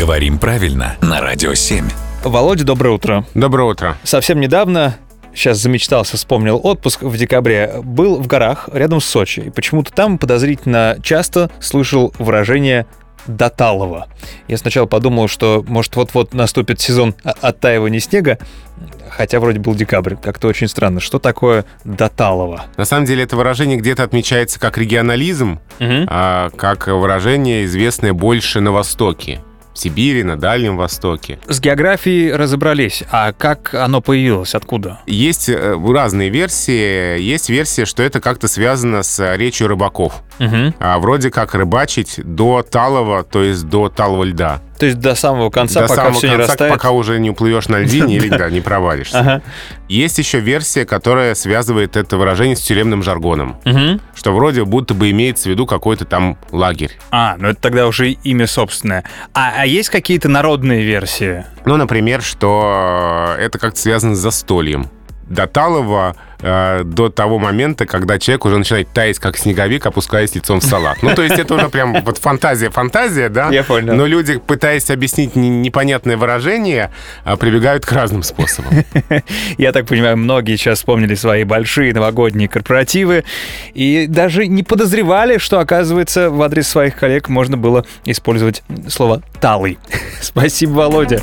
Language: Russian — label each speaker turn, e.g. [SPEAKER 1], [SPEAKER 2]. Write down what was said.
[SPEAKER 1] Говорим правильно на Радио 7.
[SPEAKER 2] Володя, доброе утро.
[SPEAKER 3] Доброе утро.
[SPEAKER 2] Совсем недавно, сейчас замечтался, вспомнил отпуск в декабре, был в горах рядом с Сочи. И почему-то там подозрительно часто слышал выражение Доталова. Я сначала подумал, что, может, вот-вот наступит сезон оттаивания снега, хотя вроде был декабрь. Как-то очень странно. Что такое Доталова?
[SPEAKER 3] На самом деле это выражение где-то отмечается как регионализм, а, как выражение, известное больше на Востоке. В Сибири, на Дальнем Востоке.
[SPEAKER 2] С географией разобрались. А как оно появилось? Откуда?
[SPEAKER 3] Есть э, разные версии. Есть версия, что это как-то связано с речью рыбаков.
[SPEAKER 2] Мгм.
[SPEAKER 3] А, вроде как рыбачить до талого, то есть до талого льда.
[SPEAKER 2] То есть до самого конца,
[SPEAKER 3] до
[SPEAKER 2] пока
[SPEAKER 3] самого
[SPEAKER 2] все не
[SPEAKER 3] конца,
[SPEAKER 2] растает?
[SPEAKER 3] пока уже не уплывешь на льдине или да, не провалишься.
[SPEAKER 2] Ага.
[SPEAKER 3] Есть еще версия, которая связывает это выражение с тюремным жаргоном.
[SPEAKER 2] Мгм.
[SPEAKER 3] Что вроде будто бы имеется в виду какой-то там лагерь.
[SPEAKER 2] А, ну это тогда уже имя собственное. А, а есть какие-то народные версии?
[SPEAKER 3] Ну, например, что это как-то связано с застольем. До талого э, до того момента, когда человек уже начинает таять, как снеговик, опускаясь лицом в салат. Ну, то есть это уже прям вот фантазия-фантазия, да?
[SPEAKER 2] Я понял.
[SPEAKER 3] Но люди, пытаясь объяснить непонятное выражение, э, прибегают к разным способам.
[SPEAKER 2] Я так понимаю, многие сейчас вспомнили свои большие новогодние корпоративы и даже не подозревали, что, оказывается, в адрес своих коллег можно было использовать слово «талый». Спасибо, Володя.